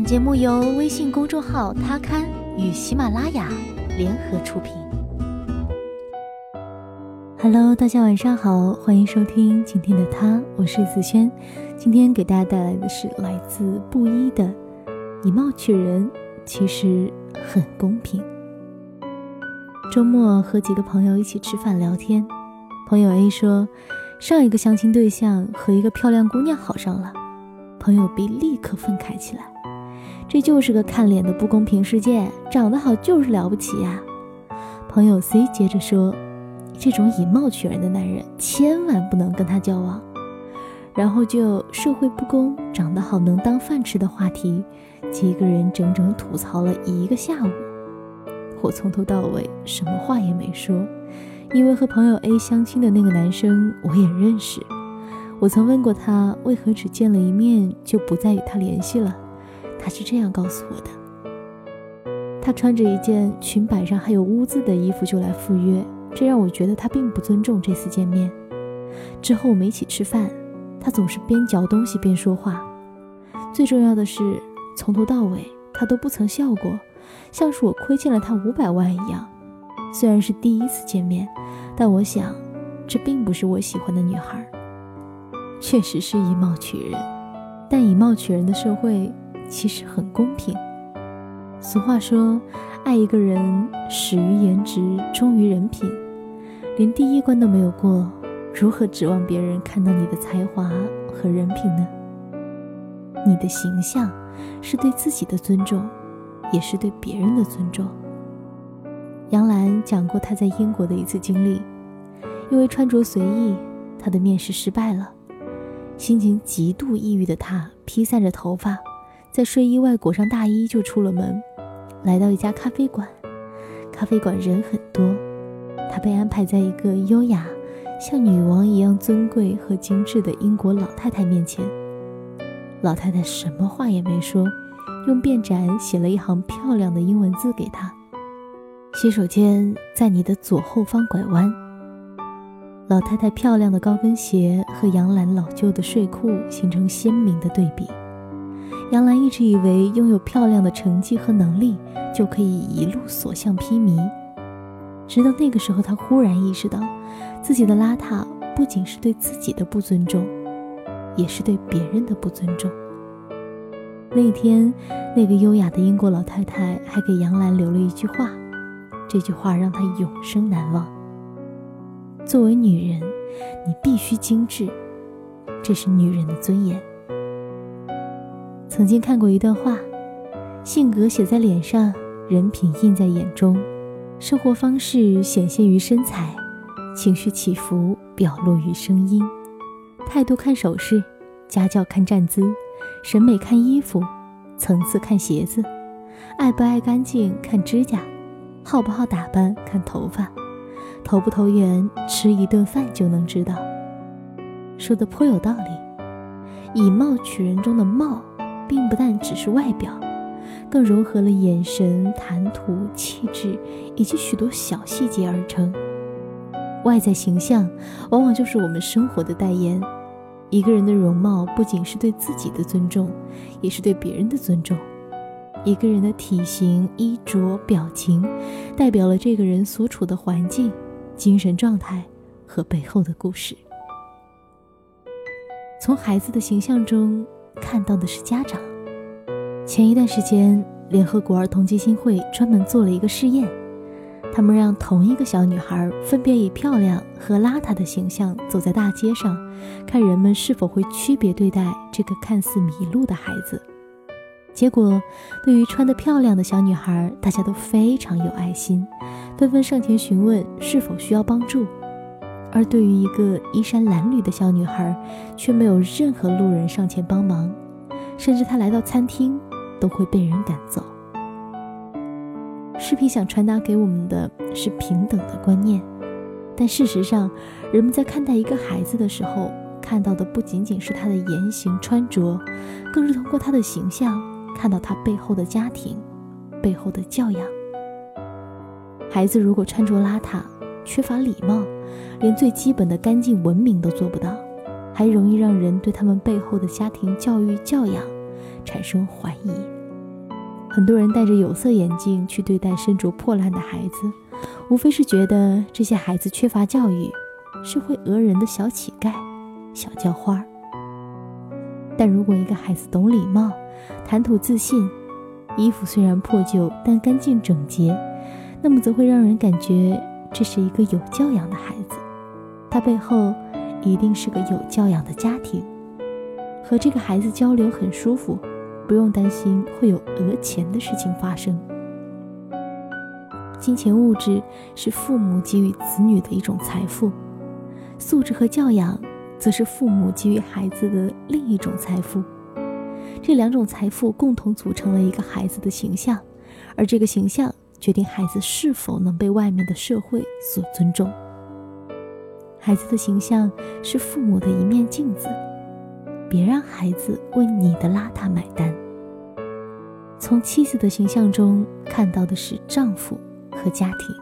本节目由微信公众号“他刊”与喜马拉雅联合出品。Hello，大家晚上好，欢迎收听今天的他，我是子轩。今天给大家带来的是来自布衣的“以貌取人，其实很公平”。周末和几个朋友一起吃饭聊天，朋友 A 说，上一个相亲对象和一个漂亮姑娘好上了，朋友 B 立刻愤慨起来。这就是个看脸的不公平世界，长得好就是了不起呀！朋友 C 接着说：“这种以貌取人的男人，千万不能跟他交往。”然后就社会不公、长得好能当饭吃的话题，几个人整整吐槽了一个下午。我从头到尾什么话也没说，因为和朋友 A 相亲的那个男生我也认识，我曾问过他为何只见了一面就不再与他联系了。他是这样告诉我的：他穿着一件裙摆上还有污渍的衣服就来赴约，这让我觉得他并不尊重这次见面。之后我们一起吃饭，他总是边嚼东西边说话。最重要的是，从头到尾他都不曾笑过，像是我亏欠了他五百万一样。虽然是第一次见面，但我想，这并不是我喜欢的女孩。确实是以貌取人，但以貌取人的社会。其实很公平。俗话说，爱一个人始于颜值，忠于人品。连第一关都没有过，如何指望别人看到你的才华和人品呢？你的形象是对自己的尊重，也是对别人的尊重。杨澜讲过她在英国的一次经历，因为穿着随意，她的面试失败了。心情极度抑郁的她，披散着头发。在睡衣外裹上大衣就出了门，来到一家咖啡馆。咖啡馆人很多，他被安排在一个优雅、像女王一样尊贵和精致的英国老太太面前。老太太什么话也没说，用便札写了一行漂亮的英文字给他：“洗手间在你的左后方拐弯。”老太太漂亮的高跟鞋和杨澜老旧的睡裤形成鲜明的对比。杨澜一直以为拥有漂亮的成绩和能力就可以一路所向披靡，直到那个时候，她忽然意识到，自己的邋遢不仅是对自己的不尊重，也是对别人的不尊重。那天，那个优雅的英国老太太还给杨澜留了一句话，这句话让她永生难忘。作为女人，你必须精致，这是女人的尊严。曾经看过一段话：性格写在脸上，人品印在眼中，生活方式显现于身材，情绪起伏表露于声音，态度看手势，家教看站姿，审美看衣服，层次看鞋子，爱不爱干净看指甲，好不好打扮看头发，投不投缘吃一顿饭就能知道。说的颇有道理，以貌取人中的貌。并不但只是外表，更融合了眼神、谈吐、气质以及许多小细节而成。外在形象往往就是我们生活的代言。一个人的容貌不仅是对自己的尊重，也是对别人的尊重。一个人的体型、衣着、表情，代表了这个人所处的环境、精神状态和背后的故事。从孩子的形象中。看到的是家长。前一段时间，联合国儿童基金会专门做了一个试验，他们让同一个小女孩分别以漂亮和邋遢的形象走在大街上，看人们是否会区别对待这个看似迷路的孩子。结果，对于穿得漂亮的小女孩，大家都非常有爱心，纷纷上前询问是否需要帮助。而对于一个衣衫褴褛的小女孩，却没有任何路人上前帮忙，甚至她来到餐厅都会被人赶走。视频想传达给我们的是平等的观念，但事实上，人们在看待一个孩子的时候，看到的不仅仅是他的言行穿着，更是通过他的形象看到他背后的家庭、背后的教养。孩子如果穿着邋遢，缺乏礼貌。连最基本的干净文明都做不到，还容易让人对他们背后的家庭教育教养产生怀疑很多人戴着有色眼镜去对待身着破烂的孩子，无非是觉得这些孩子缺乏教育，是会讹人的小乞丐、小叫花儿。但如果一个孩子懂礼貌，谈吐自信，衣服虽然破旧但干净整洁，那么则会让人感觉这是一个有教养的孩子。他背后一定是个有教养的家庭，和这个孩子交流很舒服。不用担心会有讹钱的事情发生。金钱物质是父母给予子女的一种财富，素质和教养则是父母给予孩子的另一种财富。这两种财富共同组成了一个孩子的形象，而这个形象决定孩子是否能被外面的社会所尊重。孩子的形象是父母的一面镜子。别让孩子为你的邋遢买单。从妻子的形象中看到的是丈夫和家庭。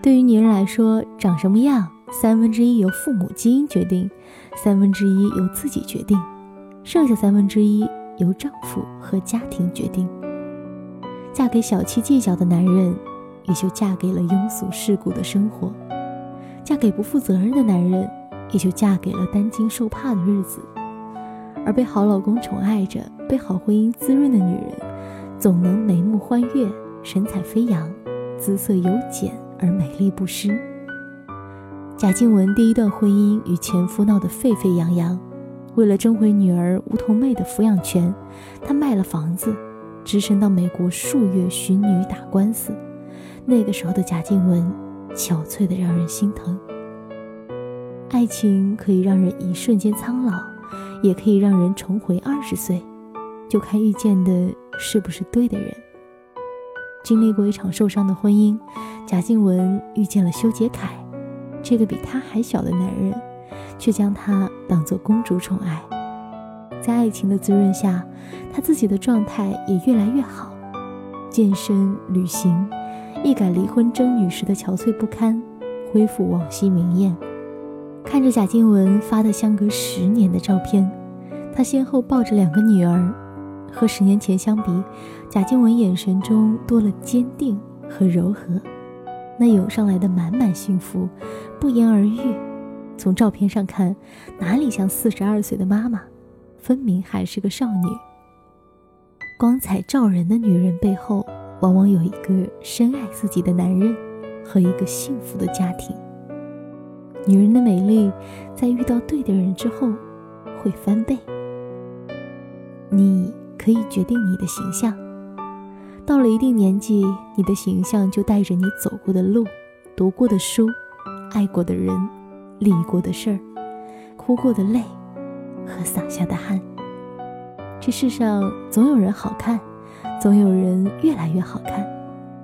对于女人来说，长什么样，三分之一由父母基因决定，三分之一由自己决定，剩下三分之一由丈夫和家庭决定。嫁给小气计较的男人，也就嫁给了庸俗世故的生活；嫁给不负责任的男人。也就嫁给了担惊受怕的日子，而被好老公宠爱着、被好婚姻滋润的女人，总能眉目欢悦、神采飞扬、姿色尤简而美丽不失。贾静雯第一段婚姻与前夫闹得沸沸扬扬，为了争回女儿梧桐妹的抚养权，她卖了房子，只身到美国数月寻女打官司。那个时候的贾静雯，憔悴得让人心疼。爱情可以让人一瞬间苍老，也可以让人重回二十岁，就看遇见的是不是对的人。经历过一场受伤的婚姻，贾静雯遇见了修杰楷，这个比她还小的男人，却将她当做公主宠爱。在爱情的滋润下，她自己的状态也越来越好，健身、旅行，一改离婚争女时的憔悴不堪，恢复往昔明艳。看着贾静雯发的相隔十年的照片，她先后抱着两个女儿，和十年前相比，贾静雯眼神中多了坚定和柔和，那涌上来的满满幸福不言而喻。从照片上看，哪里像四十二岁的妈妈，分明还是个少女。光彩照人的女人背后，往往有一个深爱自己的男人，和一个幸福的家庭。女人的美丽，在遇到对的人之后，会翻倍。你可以决定你的形象。到了一定年纪，你的形象就带着你走过的路、读过的书、爱过的人、历过的事儿、哭过的泪和洒下的汗。这世上总有人好看，总有人越来越好看。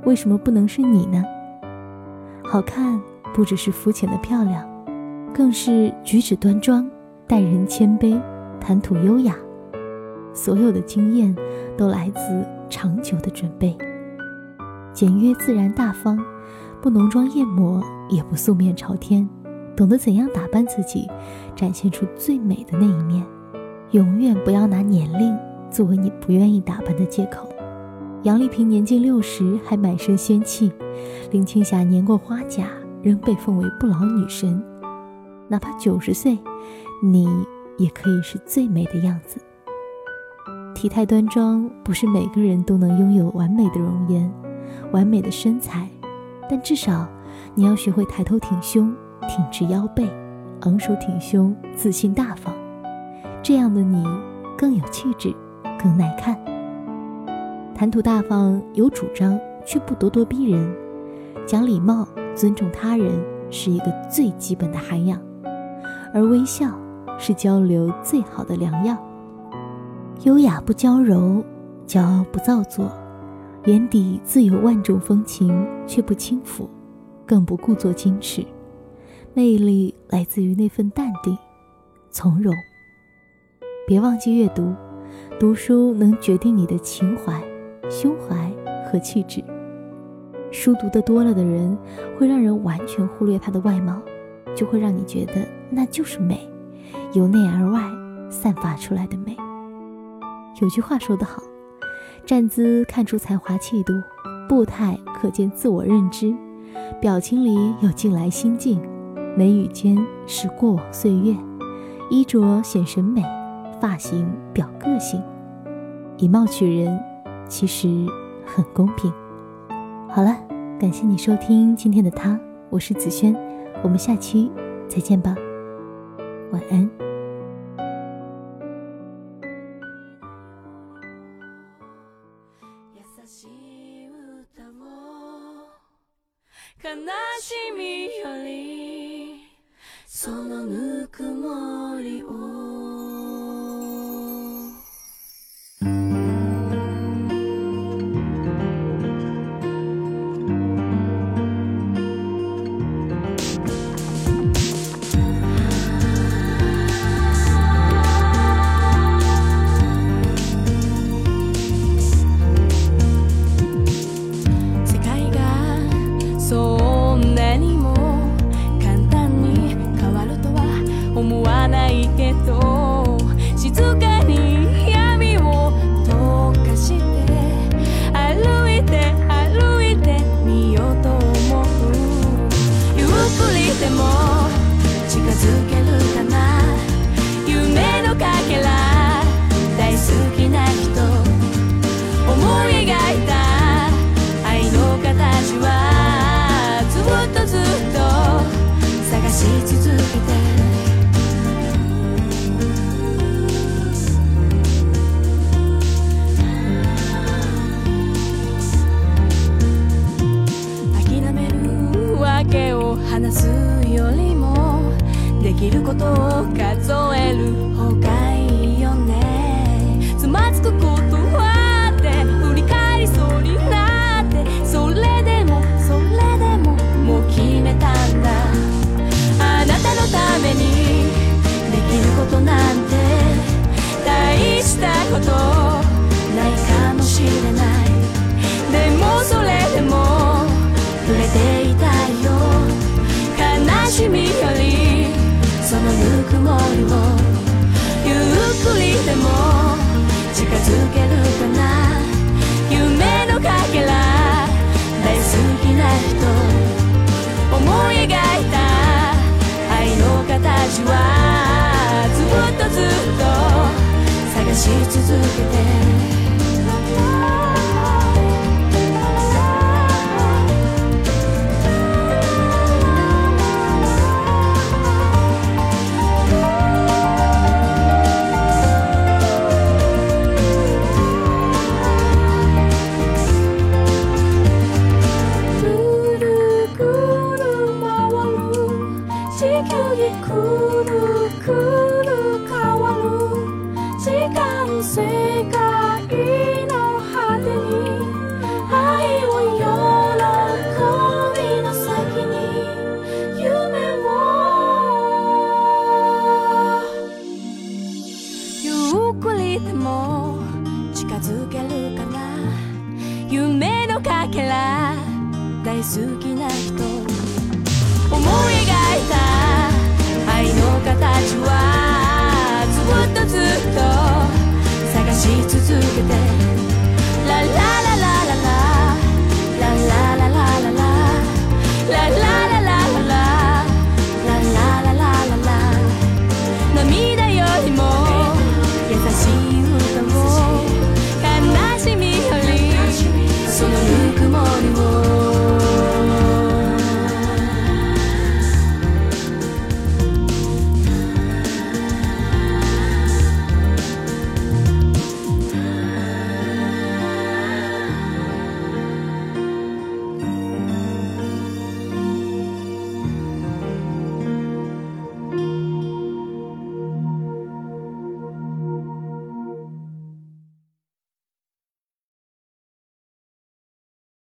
为什么不能是你呢？好看不只是肤浅的漂亮。更是举止端庄，待人谦卑，谈吐优雅。所有的经验都来自长久的准备。简约自然大方，不浓妆艳抹，也不素面朝天，懂得怎样打扮自己，展现出最美的那一面。永远不要拿年龄作为你不愿意打扮的借口。杨丽萍年近六十还满身仙气，林青霞年过花甲仍被奉为不老女神。哪怕九十岁，你也可以是最美的样子。体态端庄不是每个人都能拥有完美的容颜、完美的身材，但至少你要学会抬头挺胸、挺直腰背、昂首挺胸、自信大方。这样的你更有气质，更耐看。谈吐大方、有主张，却不咄咄逼人；讲礼貌、尊重他人，是一个最基本的涵养。而微笑是交流最好的良药。优雅不娇柔，骄傲不造作，眼底自有万种风情，却不轻浮，更不故作矜持。魅力来自于那份淡定从容。别忘记阅读读书能决定你的情怀胸怀和气质。书读得多了的人会让人完全忽略他的外貌就会让你觉得那就是美由内而外散发出来的美。有句话说得好站姿看出才华气度步态可见自我认知表情里有进来心境眉宇间是过往岁月，衣着显审美，发型表个性，以貌取人其实很公平。好了，感谢你收听今天的他，我是子轩，我们下期再见吧。晚安。続けるかな夢のかけら大好きな人思い描いた愛の形はずっとずっと探し続けて諦める訳を話すできることを数える。方がいいよね。つまずくことはって振り返りそうになって。それでもそれでももう決めたんだ。あなたのためにできることなんて大したことないかもしれない。もゆっくりでも近づけるかな。夢のかけら大好きな人思い描いた。愛の形はずっとずっと探し続けて。